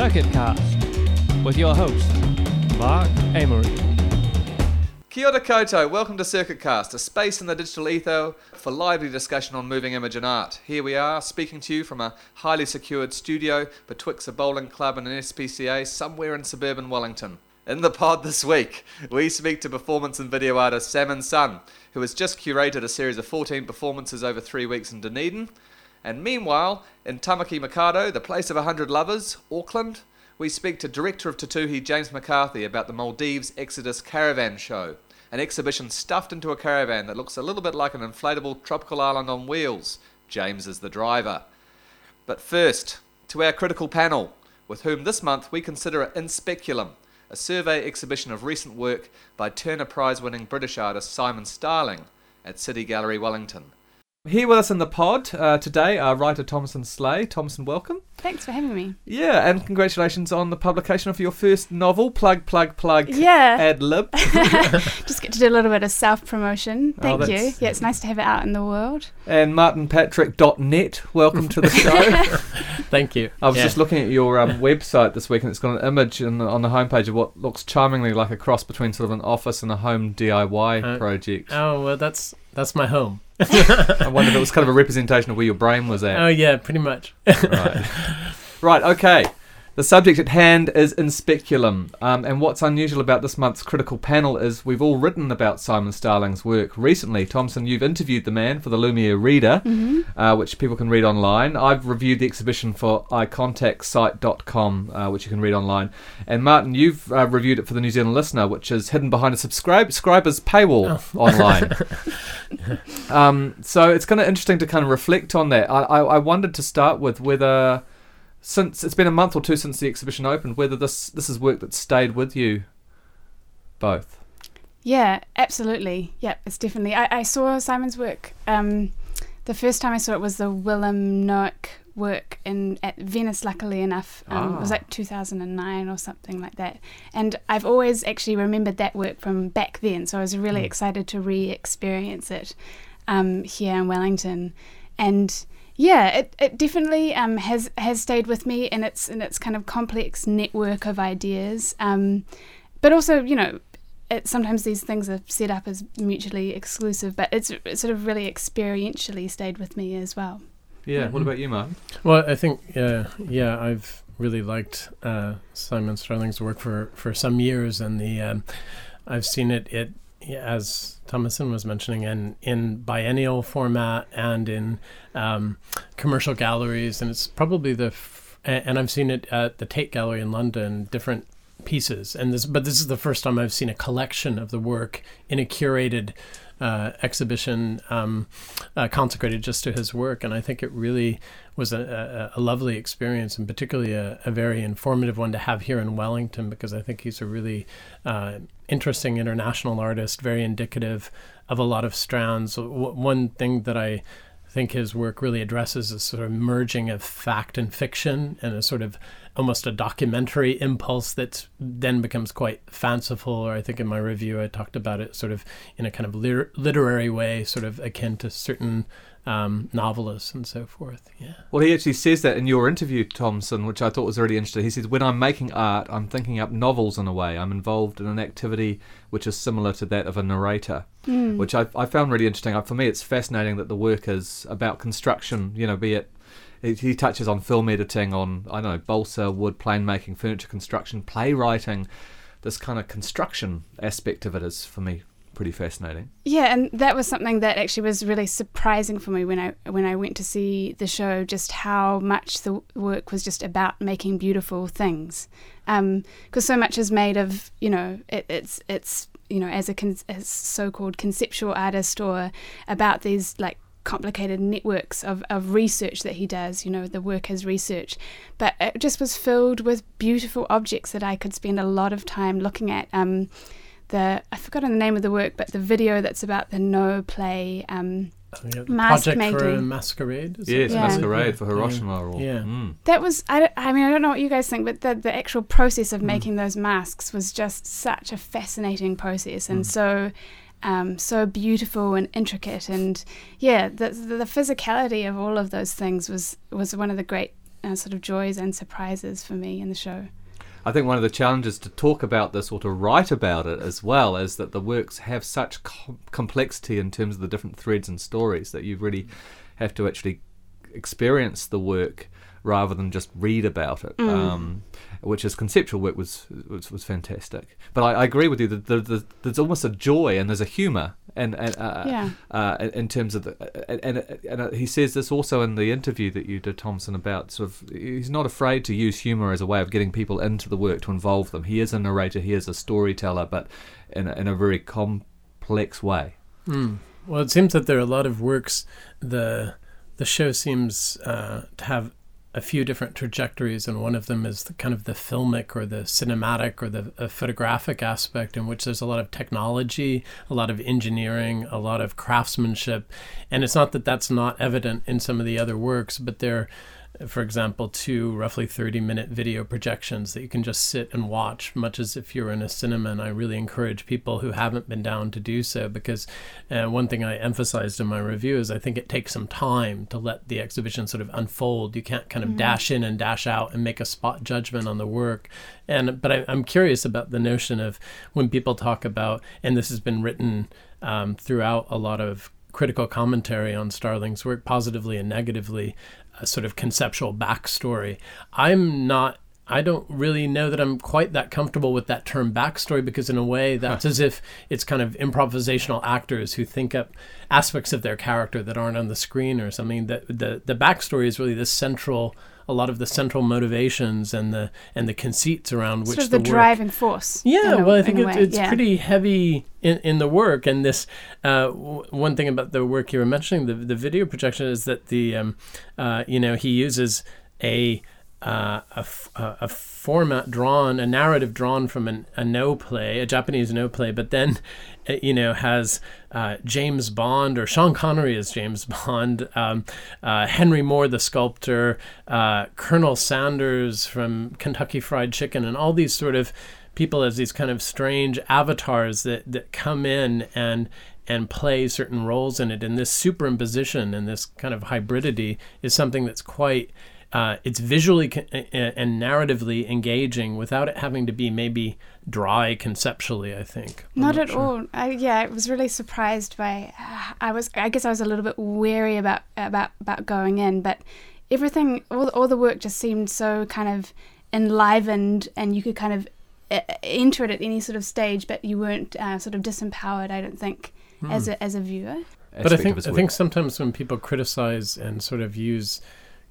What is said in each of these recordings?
Circuit Cast with your host, Mark Amery. Kia ora welcome to Circuit Cast, a space in the digital ether for lively discussion on moving image and art. Here we are, speaking to you from a highly secured studio betwixt a bowling club and an SPCA somewhere in suburban Wellington. In the pod this week, we speak to performance and video artist Salmon Sun, who has just curated a series of 14 performances over three weeks in Dunedin. And meanwhile, in Tamaki Makaurau, the place of a hundred lovers, Auckland, we speak to director of Te Tuhi James McCarthy about the Maldives Exodus Caravan Show, an exhibition stuffed into a caravan that looks a little bit like an inflatable tropical island on wheels. James is the driver. But first, to our critical panel, with whom this month we consider In Speculum, a survey exhibition of recent work by Turner Prize winning British artist Simon Starling at City Gallery Wellington. Here with us in the pod uh, today are writer Thomasin Sleigh. Thomasin, welcome. Thanks for having me. Yeah, and congratulations on the publication of your first novel, Plug, Plug, Plug, Yeah. Ad Lib. Just get to do a little bit of self promotion. Oh, Thank you. Yeah, it's nice to have it out in the world. and martinpatrick.net, welcome to the show. Thank you. I was Yeah. just looking at your um, website this week and it's got an image in the, on the homepage of what looks charmingly like a cross between sort of an office and a home DIY Uh, project. Oh well, that's that's my home. I wonder if it was kind of a representation of where your brain was at. Oh yeah, pretty much. right. right, okay. The subject at hand is in speculum, um, and what's unusual about this month's critical panel is we've all written about Simon Starling's work recently. Thomasin, you've interviewed the man for the Lumiere Reader, uh, which people can read online. I've reviewed the exhibition for eyecontactsite.com, uh, which you can read online. And Martin, you've uh, reviewed it for the New Zealand Listener, which is hidden behind a subscribe subscriber's paywall online. um, so it's kind of interesting to kind of reflect on that. I, I, I wondered to start with whether, since it's been a month or two since the exhibition opened, whether this this is work that stayed with you, both. Yeah, absolutely. Yeah, it's definitely. I, I saw Simon's work. Um, the first time I saw it was the Wilhelm Noack work in at Venice. Luckily enough, um, it was Ah. like 2009 or something like that. And I've always actually remembered that work from back then. So I was really Mm. excited to re-experience it um, here in Wellington. And yeah, it, it definitely um, has has stayed with me in its in its kind of complex network of ideas. Um, but also, you know, it, sometimes these things are set up as mutually exclusive, but it's, it's sort of really experientially stayed with me as well. Yeah. What Mhm. about you, Martin? Well, I think uh, yeah, I've really liked uh, Simon Starling's work for for some years, and the um, I've seen it it yeah, as Thomasin was mentioning, in in biennial format and in um, commercial galleries, and it's probably the f- and I've seen it at the Tate Gallery in London, different pieces, and this but this is the first time I've seen a collection of the work in a curated. Uh, exhibition um, uh, consecrated just to his work, and I think it really was a, a, a lovely experience, and particularly a, a very informative one to have here in Wellington, because I think he's a really uh, interesting international artist, very indicative of a lot of strands. W- one thing that I think his work really addresses is sort of merging of fact and fiction and a sort of almost a documentary impulse that then becomes quite fanciful or i think in my review i talked about it sort of in a kind of liter- literary way sort of akin to certain um, novelists and so forth yeah Well, he actually says that in your interview, Thomasin, which I thought was really interesting. He says, "When I'm making art, I'm thinking up novels in a way. I'm involved in an activity which is similar to that of a narrator." which I, I found really interesting. Uh, For me, it's fascinating that the work is about construction. You know, be it he he touches on film editing, on I don't know balsa wood, plane making, furniture construction, playwriting. This kind of construction aspect of it is for me pretty fascinating. Yeah, and that was something that actually was really surprising for me when I when I went to see the show. Just how much the work was just about making beautiful things, because so much is made of you know it, it's it's you know as a con- as so-called conceptual artist or about these like complicated networks of, of research that he does you know the work as research but it just was filled with beautiful objects that i could spend a lot of time looking at um, the I've forgotten the name of the work, but the video that's about the Noh play. Um, Yeah, Mask Project for a making. Masquerade. is it? Yes, Yeah. Masquerade for Yeah. Hiroshima. Or, Yeah. Mm. that was I, I mean I don't know what you guys think, but the the actual process of Mm. making those masks was just such a fascinating process and Mm. so. Um, so beautiful and intricate, and yeah, the, the the physicality of all of those things was was one of the great uh, sort of joys and surprises for me in the show. I think one of the challenges to talk about this or to write about it as well is that the works have such com- complexity in terms of the different threads and stories that you really have to actually experience the work rather than just read about it. Mm. Um, which is conceptual work was was, was fantastic. But I, I agree with you that the, the, there's almost a joy and there's a humour and, and uh, Yeah. uh, in terms of the, and, and and he says this also in the interview that you did Thomasin about sort of he's not afraid to use humor as a way of getting people into the work to involve them. He is a narrator, he is a storyteller, but in a, in a very complex way. Hmm. Well, it seems that there are a lot of works. The the show seems uh, to have a few different trajectories, and one of them is the, kind of the filmic or the cinematic or the uh, photographic aspect, in which there's a lot of technology, a lot of engineering, a lot of craftsmanship, and it's not that that's not evident in some of the other works, but they're for example, two roughly 30 minute video projections that you can just sit and watch, much as if you're in a cinema. And I really encourage people who haven't been down to do so because uh, one thing I emphasized in my review is I think it takes some time to let the exhibition sort of unfold. You can't kind of dash in and dash out and make a spot judgment on the work. And but I, I'm curious about the notion of when people talk about, and this has been written um, throughout a lot of critical commentary on Starling's work, positively and negatively, a sort of conceptual backstory. I'm not. I don't really know that I'm quite that comfortable with that term backstory because, in a way, that's as if it's kind of improvisational actors who think up aspects of their character that aren't on the screen or something. That the the backstory is really the central, a lot of the central motivations and the and the conceits around which sort of the, work driving force. yeah, a- well, I think it, it's yeah. pretty heavy in, in the work. And this uh, w- one thing about the work you were mentioning, the the video projection, is that the um, uh, you know he uses a uh, a, a format drawn, a narrative drawn from an, a Noh play, a Japanese Noh play, but then, uh, you know, has uh, James Bond or Sean Connery as James Bond, um, uh, Henry Moore the sculptor, uh, Colonel Sanders from Kentucky Fried Chicken, and all these sort of people as these kind of strange avatars that, that come in and and play certain roles in it. And this superimposition and this kind of hybridity is something that's quite uh, it's visually co- a- a- and narratively engaging without it having to be maybe dry conceptually. I think I'm Not, at sure. all. I, yeah, I was really surprised by. I was. I guess I was a little bit wary about about about going in, but everything, all the, all the work just seemed so kind of enlivened, and you could kind of uh, enter it at any sort of stage, but you weren't uh, sort of disempowered. I don't think as Hmm. a as a viewer. But I think I think sometimes when people criticize and sort of use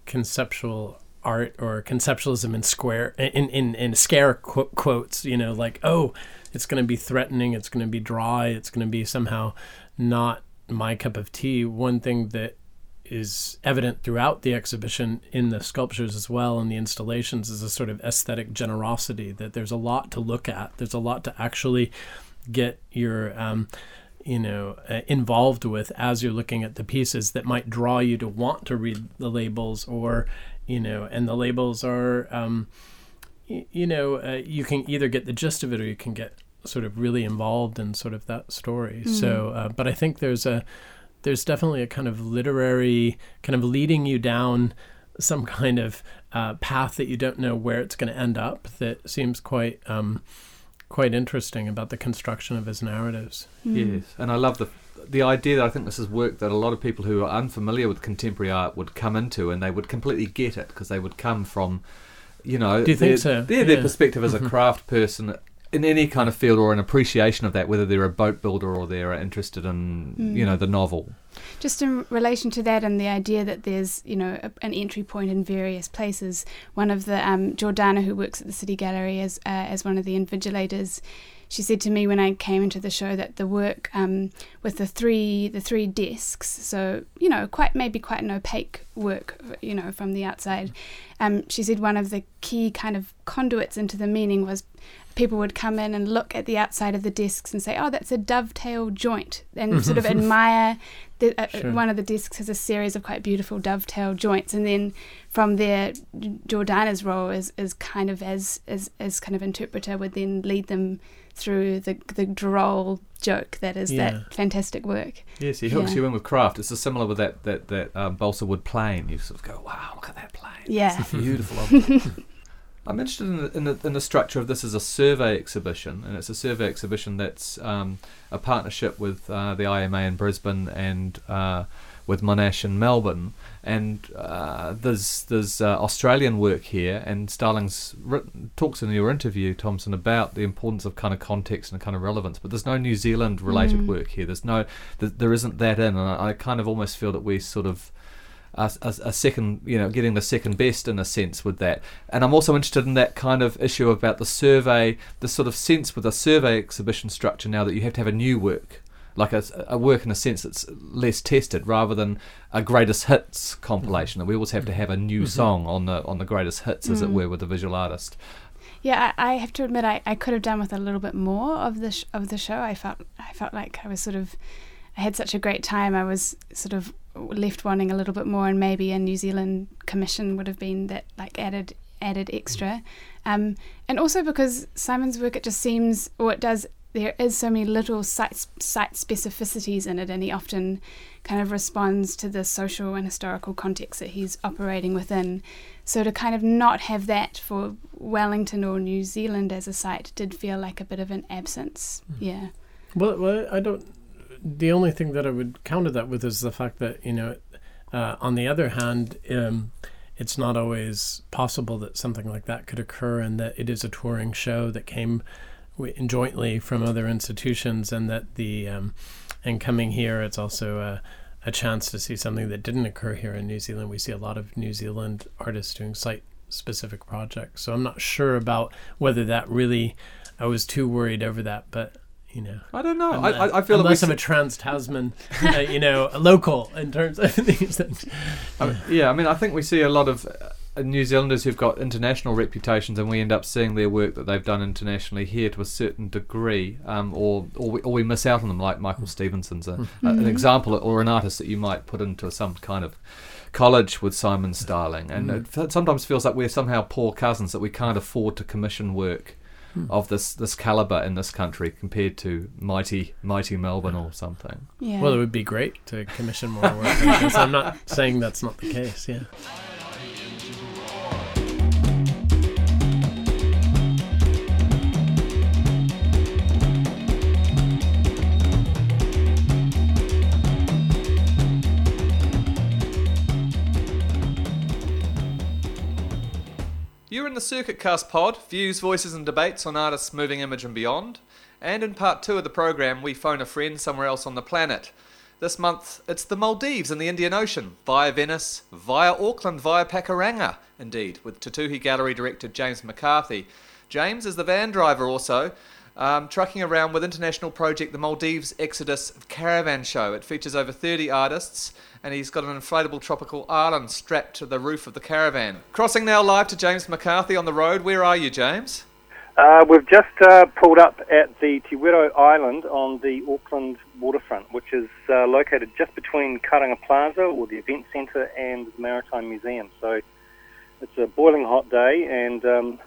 conceptual art or conceptualism in square in in, in scare qu- quotes, you know, like oh, it's going to be threatening, it's going to be dry, it's going to be somehow not my cup of tea. One thing that is evident throughout the exhibition in the sculptures as well and the installations is a sort of aesthetic generosity that there's a lot to look at there's a lot to actually get your um, you know uh, involved with as you're looking at the pieces that might draw you to want to read the labels or you know and the labels are um, y- you know uh, you can either get the gist of it or you can get sort of really involved in sort of that story. So uh, but i think there's a there's definitely a kind of literary kind of leading you down some kind of uh, path that you don't know where it's going to end up that seems quite um, quite interesting about the construction of his narratives. Hmm. Yes, and I love the the idea that I think this is work that a lot of people who are unfamiliar with contemporary art would come into, and they would completely get it because they would come from, you know, Do you think their, so? Their, their perspective as a mm-hmm. craft person in any kind of field or an appreciation of that, whether they're a boat builder or they're interested in, hmm. you know, the novel. Just in relation to that and the idea that there's, you know, a, an entry point in various places. One of the um, Jordana, who works at the City Gallery as uh, as one of the invigilators, she said to me when I came into the show that the work um, with the three the three desks, so you know, quite maybe quite an opaque work, you know, from the outside. Um, she said one of the key kind of conduits into the meaning was people would come in and look at the outside of the desks and say, "Oh, that's a dovetail joint," and sort of admire. The, uh, Sure. One of the desks has a series of quite beautiful dovetail joints, and then from there, Jordana's role is, is kind of as, as as kind of interpreter would then lead them through the the droll joke that is Yeah. that fantastic work. Yes, he hooks Yeah. you in with craft. It's similar with that that that um, balsa wood plane. You sort of go, wow, look at that plane. Yeah. It's beautiful. I'm interested in the, in, the, in the structure of this as a survey exhibition, and it's a survey exhibition that's um, a partnership with uh, the IMA in Brisbane and uh, with Monash in Melbourne. And uh, there's there's uh, Australian work here, and Starling's written, talks in your interview, Thomasin, about the importance of kind of context and kind of relevance. But there's no New Zealand related Mm. work here. There's no th- there isn't that in, and I, I kind of almost feel that we sort of a, a, a second, you know, getting the second best in a sense with that. And I'm also interested in that kind of issue about the survey, the sort of sense with a survey exhibition structure now that you have to have a new work, like a, a work in a sense that's less tested rather than a greatest hits compilation. That we always have to have a new song on the on the greatest hits, as it Mm. were, with the visual artist. Yeah, I, I have to admit I, I could have done with a little bit more of the sh- of the show. I felt I felt like I was sort of I had such a great time. I was sort of left wanting a little bit more, and maybe a New Zealand commission would have been that like added added extra. Um, and also because Simon's work, it just seems, or it does. There is so many little site site specificities in it, and he often kind of responds to the social and historical context that he's operating within. So to kind of not have that for Wellington or New Zealand as a site did feel like a bit of an absence. Yeah. Well, well, I don't. The only thing that I would counter that with is the fact that you know, uh, on the other hand, um, it's not always possible that something like that could occur, and that it is a touring show that came jointly from other institutions, and that the um, and coming here, it's also a, a chance to see something that didn't occur here in New Zealand. We see a lot of New Zealand artists doing site specific projects, so I'm not sure about whether that really. I was too worried over that, but you know. I don't know. I, Unless- I, I feel unless I'm s- a trans Tasman, uh, you know, a local in terms of these things. I- yeah, I mean, I think we see a lot of Uh, New Zealanders who've got international reputations, and we end up seeing their work that they've done internationally here to a certain degree, um, or or we, or we miss out on them, like Michael hmm. Stevenson's a, hmm. a- an mm-hmm. example, or an artist that you might put into some kind of college with Simon Starling, and hmm. it f- sometimes feels like we're somehow poor cousins that we can't afford to commission work. Of this this caliber in this country compared to mighty mighty Melbourne or something. Yeah. Well, it would be great to commission more work. I'm not saying that's not the case. Yeah. The Circuit Cast pod, views, voices, and debates on artists' moving image and beyond. And in part two of the program, we phone a friend somewhere else on the planet. This month, it's the Maldives in the Indian Ocean, via Venice, via Auckland, via Pakuranga, indeed, with Te Tuhi Gallery director James McCarthy. James is the van driver also, um, trucking around with international project the Maldives Exodus Caravan Show. It features over 30 artists, and he's got an inflatable tropical island strapped to the roof of the caravan. Crossing now live to James McCarthy on the road. Where are you, James? Uh, we've just uh, pulled up at the Te Wero Island on the Auckland waterfront, which is uh, located just between Karanga Plaza, or the event centre, and the Maritime Museum. So it's a boiling hot day, and um,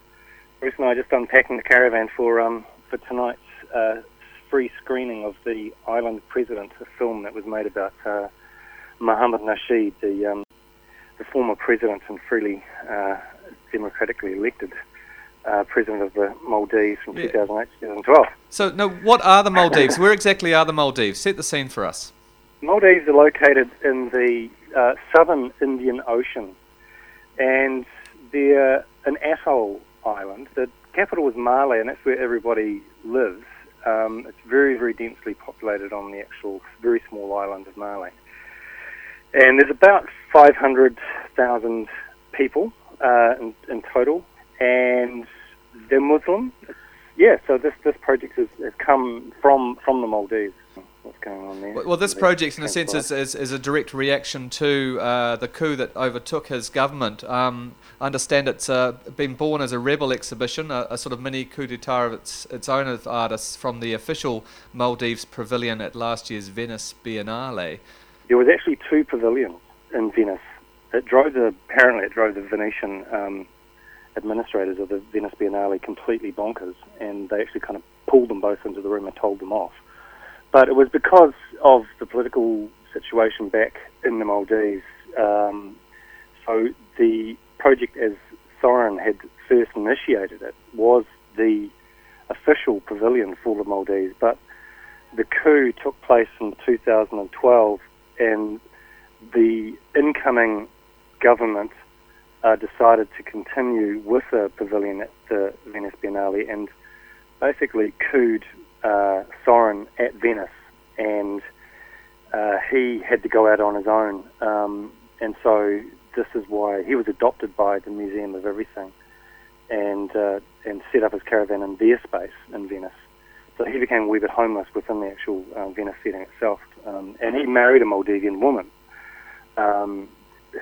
Bruce and I are just unpacking the caravan for um, for tonight's uh, free screening of the Island President, a film that was made about uh, Muhammad Nasheed, the, um, the former president and freely uh, democratically elected uh, president of the Maldives from Yeah. 2008 2012. So, no, what are the Maldives? Where exactly are the Maldives? Set the scene for us. Maldives are located in the uh, southern Indian Ocean, and they're an atoll island. The capital is Male, and that's where everybody lives. Um, it's very, very densely populated on the actual very small island of Male. And there's about 500,000 people uh, in, in total, and they're Muslim. Yeah, so this, this project has, has come from, from the Maldives. What's going on there. Well, well this project, in a sense, is, is, is a direct reaction to uh, the coup that overtook his government. Um, I understand it's uh, been born as a rebel exhibition, a, a sort of mini coup d'etat of its, its own of artists from the official Maldives pavilion at last year's Venice Biennale. There was actually two pavilions in Venice. It drove the apparently it drove the Venetian um, administrators of the Venice Biennale completely bonkers, and they actually kind of pulled them both into the room and told them off. But it was because of the political situation back in the Maldives. Um, so the project, as Soren had first initiated it, was the official pavilion for the Maldives, but the coup took place in 2012, and the incoming government uh, decided to continue with the pavilion at the Venice Biennale and basically cooed uh, Soren at Venice, and uh, he had to go out on his own. Um, and so this is why he was adopted by the Museum of Everything and uh, and set up his caravan in their space in Venice. So he became a wee bit homeless within the actual um, Venice setting itself. Um, and he married a Maldivian woman, um,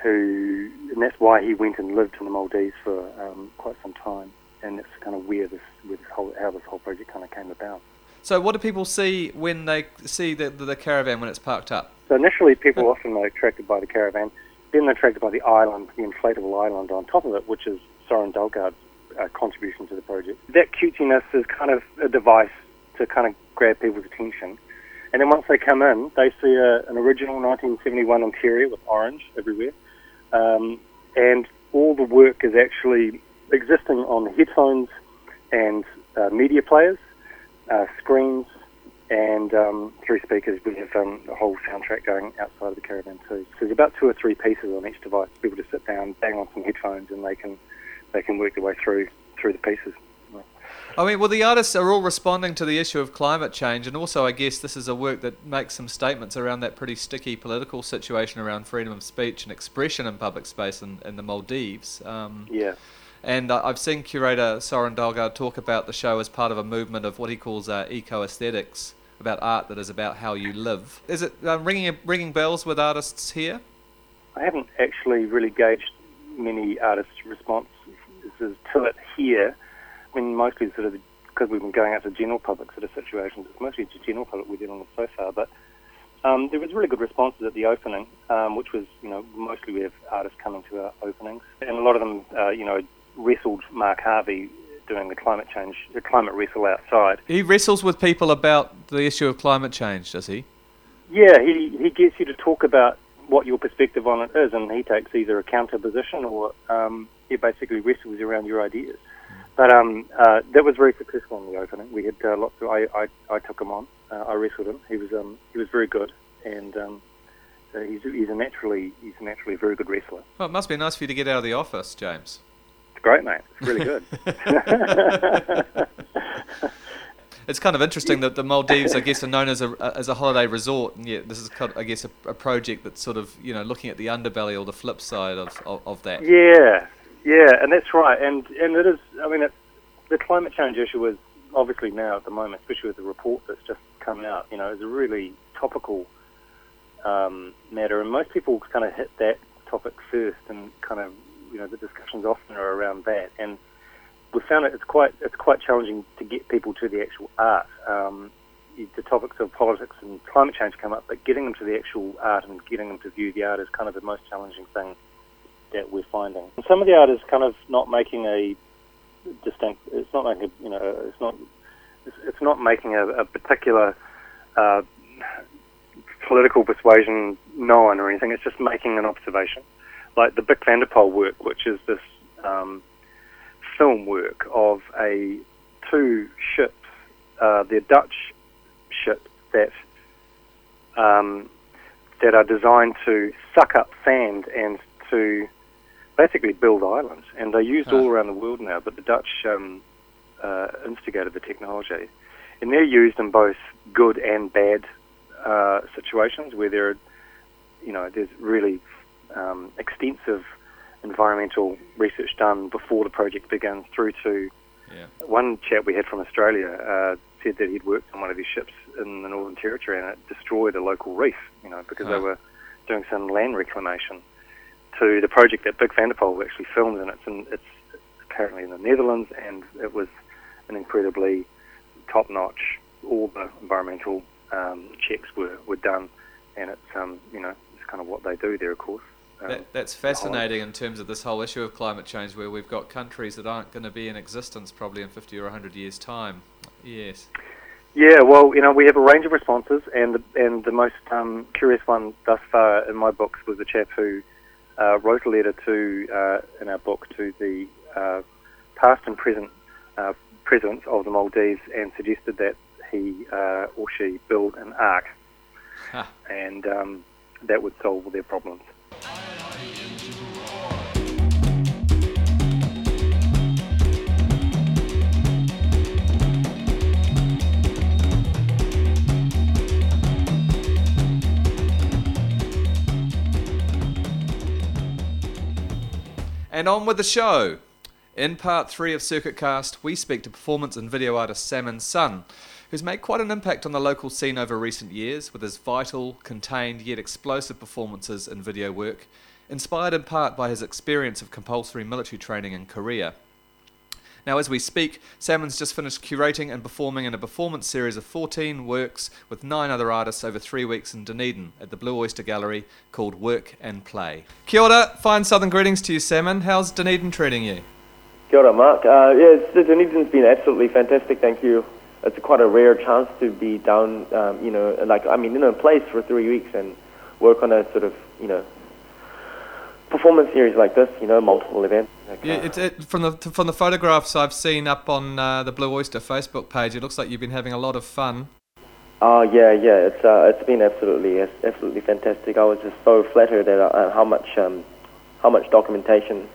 who, and that's why he went and lived in the Maldives for um, quite some time. And that's kind of where this, where this whole, how this whole project kind of came about. So, what do people see when they see the, the, the caravan when it's parked up? So initially, people often are attracted by the caravan. Then they're attracted by the island, the inflatable island on top of it, which is Soren Dahlgaard's uh, contribution to the project. That cuteness is kind of a device to kind of grab people's attention. And then once they come in, they see a, an original 1971 interior with orange everywhere. Um, and all the work is actually existing on headphones and uh, media players, uh, screens, and um, through speakers. We have um, a whole soundtrack going outside of the caravan too. So there's about two or three pieces on each device. People just sit down, bang on some headphones, and they can they can work their way through through the pieces. I mean, well, the artists are all responding to the issue of climate change, and also, I guess, this is a work that makes some statements around that pretty sticky political situation around freedom of speech and expression in public space in, in the Maldives. Um, Yeah. And uh, I've seen curator Soren talk about the show as part of a movement of what he calls uh, eco aesthetics, about art that is about how you live. Is it um, ringing ringing bells with artists here? I haven't actually really gauged many artists' responses to it here. I mean, mostly sort of because we've been going out to general public sort of situations. It's mostly to general public we're dealing with so far. But um, there was really good responses at the opening, um, which was you know mostly we have artists coming to our openings, and a lot of them uh, you know wrestled Mark Harvey doing the climate change, the climate wrestle outside. He wrestles with people about the issue of climate change, does he? Yeah, he he gets you to talk about what your perspective on it is, and he takes either a counter position or um, he basically wrestles around your ideas. But um, uh, that was very successful in the opening. We had uh, lots of. I, I, I took him on. Uh, I wrestled him. He was um, he was very good, and um, uh, he's he's a naturally he's a naturally very good wrestler. Well, it must be nice for you to get out of the office, James. Great, mate. It's really good. It's kind of interesting that the Maldives, I guess, are known as a as a holiday resort, and yet this is, kind of, I guess, a, a project that's sort of you know looking at the underbelly or the flip side of, of, of that. Yeah, yeah, and that's right. And and it is. I mean, it, the climate change issue is obviously now at the moment, especially with the report that's just come out. You know, is a really topical um, matter, and most people kind of hit that topic first, and kind of you know the discussions often are around that. And we found it it's quite it's quite challenging to get people to the actual art. Um, the topics of politics and climate change come up, but getting them to the actual art and getting them to view the art is kind of the most challenging thing that we're finding. And some of the art is kind of not making a distinct. It's not making a, you know. It's not. It's, it's not making a, a particular uh, political persuasion known or anything. It's just making an observation, like the Bik Van der Pol work, which is this um, film work of a two ships. Uh, they're Dutch ships that um, that are designed to suck up sand and to basically build islands, and they're used Huh. all around the world now. But the Dutch um, uh, instigated the technology, and they're used in both good and bad uh, situations where there, are, you know, there's really um, extensive environmental research done before the project begins, through to Yeah. one chap we had from Australia uh, said that he'd worked on one of his ships in the Northern Territory and it destroyed a local reef, you know, because they were doing some land reclamation. To the project that Bik Van der Pol actually filmed, and it's in, it's apparently in the Netherlands, and it was an incredibly top-notch. All the environmental um, checks were, were done, and it's um, you know it's kind of what they do there, of course. Um, That, that's fascinating in terms of this whole issue of climate change, where we've got countries that aren't going to be in existence probably in 50 or 100 years' time. Yes. Yeah, well, you know, we have a range of responses, and the, and the most um, curious one thus far in my books was the chap who uh, wrote a letter to uh, in our book to the uh, past and present uh, presidents of the Maldives, and suggested that he uh, or she build an ark, Ha. and um, that would solve their problems. And on with the show. In part three of Circuit Cast, we speak to performance and video artist Salmon Sun, who's made quite an impact on the local scene over recent years with his vital, contained yet explosive performances and video work, inspired in part by his experience of compulsory military training in Korea. Now, as we speak, Salmon's just finished curating and performing in a performance series of 14 works with nine other artists over three weeks in Dunedin at the Blue Oyster Gallery called Work and Play. Kia ora, fine southern greetings to you, Salmon. How's Dunedin treating you? Kia ora, Mark. Uh, yeah, Dunedin's been absolutely fantastic. Thank you. It's quite a rare chance to be down, um, you know, like I mean, in a place for three weeks and work on a sort of, you know, performance series like this. You know, multiple events. Yeah, uh, it, from the from the photographs I've seen up on uh, the Blue Oyster Facebook page, it looks like you've been having a lot of fun. Oh yeah, yeah. It's uh, it's been absolutely absolutely fantastic. I was just so flattered at uh, how much um, how much documentation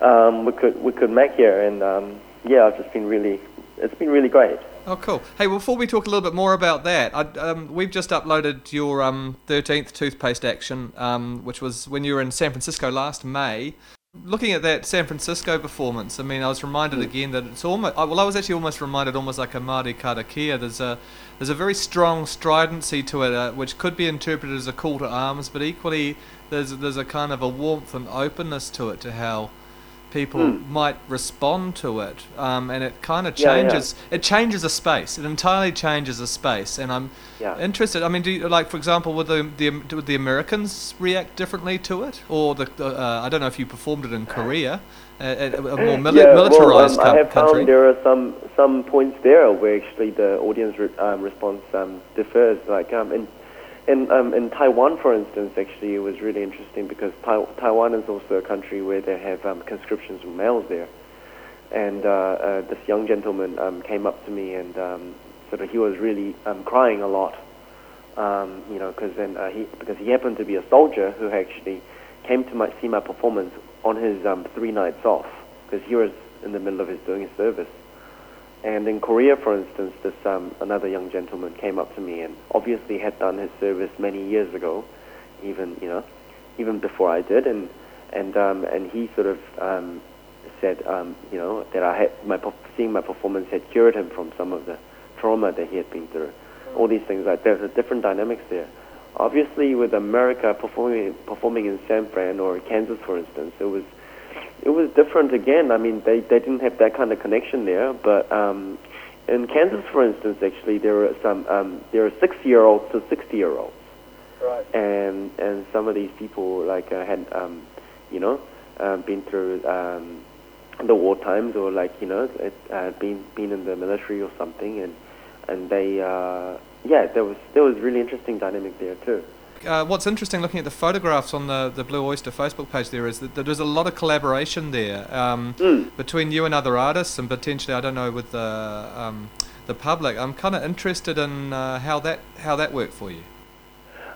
um, we could we could make here, and um, yeah, it's just been really it's been really great. Oh, cool. Hey, before we talk a little bit more about that, I, um, we've just uploaded your um, 13th toothpaste action, um, which was when you were in San Francisco last May. Looking at that San Francisco performance, I mean, I was reminded again that it's almost. Well, I was actually almost reminded, almost like a Māori karakia. There's a there's a very strong stridency to it, uh, which could be interpreted as a call to arms, but equally there's there's a kind of a warmth and openness to it to how people might respond to it, um, and it kind of Yeah, yeah. changes. It changes a space. It entirely changes a space, and I'm Yeah. interested. I mean, do you, like for example, would the the would the Americans react differently to it, or the, uh, I don't know if you performed it in Korea, a, a, more mili- yeah, militarized well, um, I have country. found there are some some points there where actually the audience re- um, response um, differs. Like um, in in um, in Taiwan, for instance, actually it was really interesting because tai- Taiwan is also a country where they have um, conscriptions of males there, and uh, uh, this young gentleman um, came up to me and um, sort of he was really um, crying a lot. Um, you know, because then uh, he because he happened to be a soldier who actually came to my see my performance on his um, three nights off because he was in the middle of his doing his service. And in Korea, for instance, this um, another young gentleman came up to me and obviously had done his service many years ago, even you know, even before I did, and and um, and he sort of um, said um, you know that I had my seeing my performance had cured him from some of the trauma that he had been through. All these things like there's a different dynamics there. Obviously, with America performing performing in San Fran or Kansas, for instance, it was it was different again. I mean, they, they didn't have that kind of connection there. But um, in Kansas, for instance, actually, there are some um, there are six year olds to sixty year olds, Right. and and some of these people like uh, had um, you know uh, been through um, the war times or like you know it, uh, been been in the military or something, and and they uh, yeah there was there was really interesting dynamic there too. Uh, what's interesting looking at the photographs on the, the Blue Oyster Facebook page there is that, there's a lot of collaboration there um, between you and other artists and potentially I don't know with the um, the public. I'm kind of interested in uh, how that how that worked for you.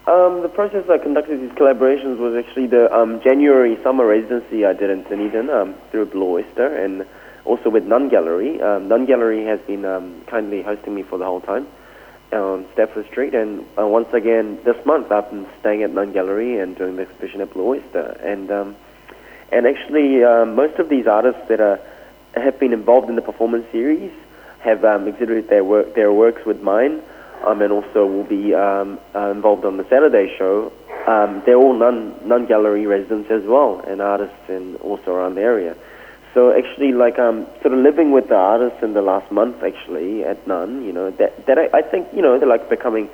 Um, the process I conducted these collaborations was actually the um, January summer residency I did in Dunedin um, through Blue Oyster and also with None Gallery. Um, None Gallery has been um, kindly hosting me for the whole time on Stafford Street, and uh, once again this month I've been staying at None Gallery and doing the exhibition at Blue Oyster. And um, and actually, uh, most of these artists that are have been involved in the performance series have um, exhibited their work their works with mine, um, and also will be um, uh, involved on the Saturday show. Um, they're all non non gallery residents as well, and artists, and also around the area. So actually, like um, sort of living with the artists in the last month, actually at None, you know, that that I, I think you know they're like becoming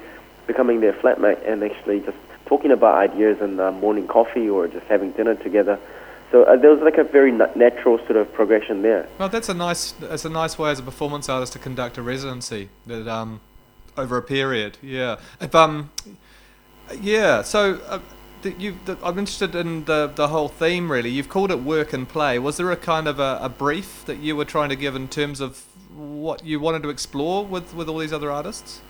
becoming their flatmate and actually just talking about ideas and uh, morning coffee or just having dinner together. So uh, there was like a very na- natural sort of progression there. Well, that's a nice that's a nice way as a performance artist to conduct a residency that um over a period. Yeah. If um yeah. So. Uh, you, I'm interested in the the whole theme. Really, you've called it work and play. Was there a kind of a, a brief that you were trying to give in terms of what you wanted to explore with, with all these other artists?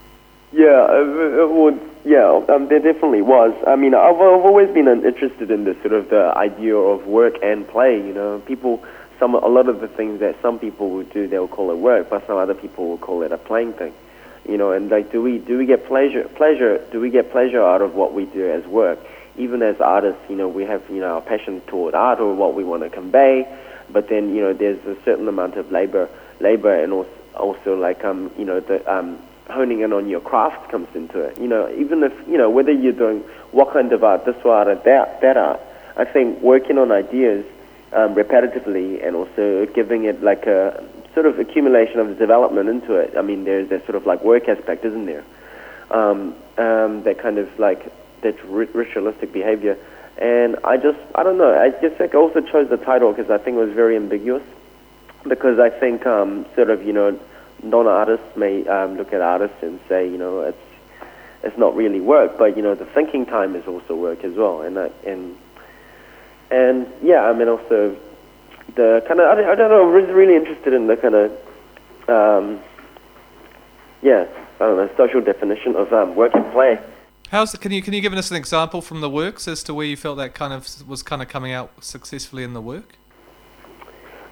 Yeah, uh, well, yeah, um, there definitely was. I mean, I've, I've always been interested in this sort of the idea of work and play. You know, people, some a lot of the things that some people would do, they'll call it work, but some other people will call it a playing thing. You know, and like, do we do we get pleasure? Pleasure? Do we get pleasure out of what we do as work? Even as artists, you know, we have, you know, our passion toward art or what we want to convey, but then, you know, there's a certain amount of labor, labor and also, also like, um, you know, the, um, honing in on your craft comes into it. You know, even if, you know, whether you're doing what kind of art, this art or that, that art, I think working on ideas um, repetitively and also giving it like a sort of accumulation of development into it. I mean, there's that sort of like work aspect, isn't there? Um, um, that kind of like that ritualistic behavior. And I just, I don't know, I just think I also chose the title because I think it was very ambiguous. Because I think, um, sort of, you know, non-artists may um, look at artists and say, you know, it's it's not really work, but you know, the thinking time is also work as well. And I, and and yeah, I mean, also the kind of, I, I don't know, I was really interested in the kind of, um, yeah, I don't know, social definition of um, work and play. How's can you can you give us an example from the works as to where you felt that kind of was kind of coming out successfully in the work?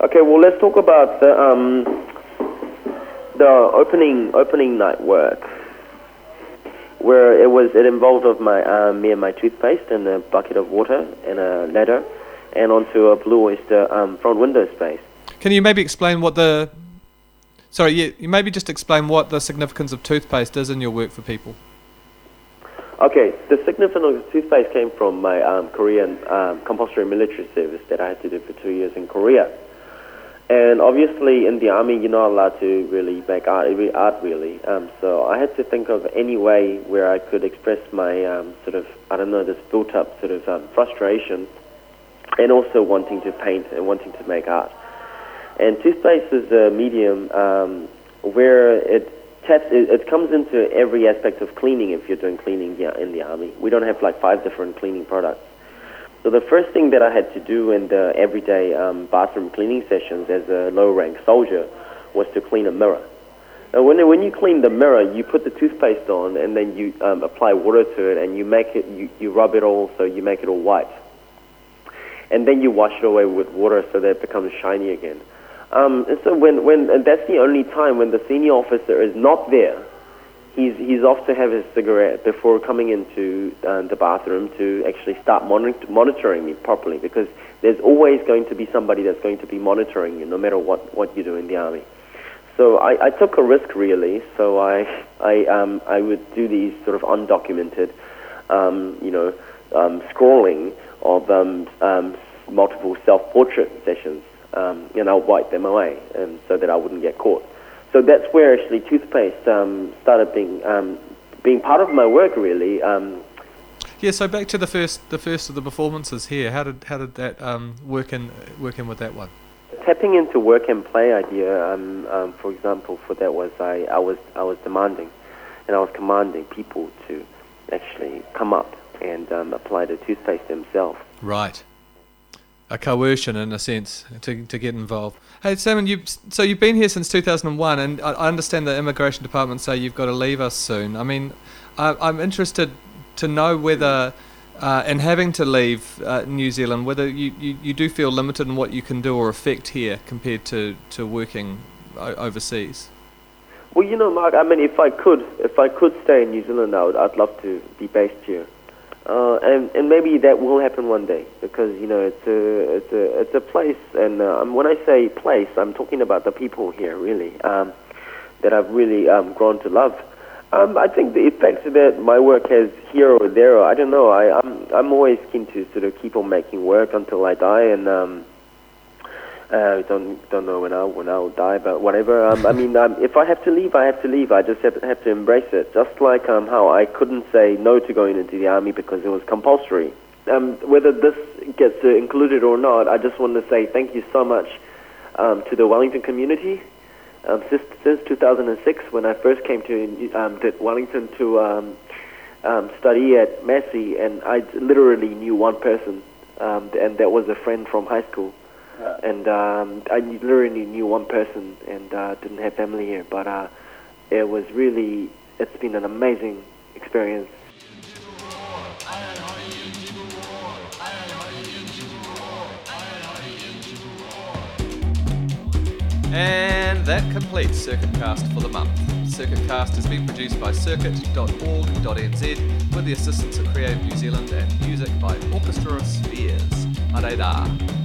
Okay, well let's talk about the um, the opening opening night work, where it was it involved of my uh, me and my toothpaste and a bucket of water and a ladder, and onto a blue oyster um, front window space. Can you maybe explain what the sorry you, you maybe just explain what the significance of toothpaste is in your work for people? Okay, the significance of toothpaste came from my um, Korean um, compulsory military service that I had to do for two years in Korea. And obviously, in the army, you're not allowed to really make art, art really. Um, so I had to think of any way where I could express my um, sort of, I don't know, this built-up sort of um, frustration, and also wanting to paint and wanting to make art. And toothpaste is a medium um, where it it, it, comes into every aspect of cleaning if you're doing cleaning in the army. We don't have like five different cleaning products. So the first thing that I had to do in the everyday um, bathroom cleaning sessions as a low-rank soldier was to clean a mirror. Now, when, when you clean the mirror, you put the toothpaste on and then you um, apply water to it and you make it, you, you rub it all so you make it all white. And then you wash it away with water so that it becomes shiny again. Um, and so when, when and that's the only time when the senior officer is not there, he's, he's off to have his cigarette before coming into uh, the bathroom to actually start monitor, monitoring me properly because there's always going to be somebody that's going to be monitoring you no matter what, what you do in the army. So I, I took a risk really. So I, I, um, I would do these sort of undocumented, um, you know, um, scrolling of um, um, multiple self-portrait sessions um, and I'll wipe them away um, so that I wouldn't get caught. So that's where actually toothpaste um, started being um, being part of my work really. Um, yeah. So back to the first the first of the performances here. How did how did that um, work in work in with that one? Tapping into work and play idea. for example, for that was I, I was I was demanding, and I was commanding people to actually come up and apply the toothpaste themselves. Right a coercion in a sense to, to get involved. Hey Simon, you so you've been here since 2001, and I, understand the immigration department say you've got to leave us soon. I mean, I, am interested to know whether, uh, in having to leave uh, New Zealand, whether you, you, you do feel limited in what you can do or affect here compared to, to working o- overseas. Well, you know, Mark. I mean, if I could, if I could stay in New Zealand, I would, I'd love to be based here. Uh, and and maybe that will happen one day because you know it's a it's a it's a place and uh, when I say place I'm talking about the people here really um, that I've really um, grown to love. Um, I think the effects that my work has here or there, I don't know. I, I'm I'm always keen to sort of keep on making work until I die, and um, uh, don't don't know when I'll when I'll die, but whatever. Um, I mean, um, if I have to leave, I have to leave. I just have, have to embrace it. Just like um, how I couldn't say no to going into the army because it was compulsory. Um, whether this gets uh, included or not, I just want to say thank you so much um, to the Wellington community. Um, since, since 2006, when I first came to um, to Wellington to um, um, study at Massey, and I literally knew one person, um, and that was a friend from high school. And um, I literally knew one person, and uh, didn't have family here. But uh, it was really, it's been an amazing experience. And that completes Circuitcast for the month. Circuitcast has been produced by circuit.org.nz with the assistance of Creative New Zealand and music by Orchestra Spheres. Areira.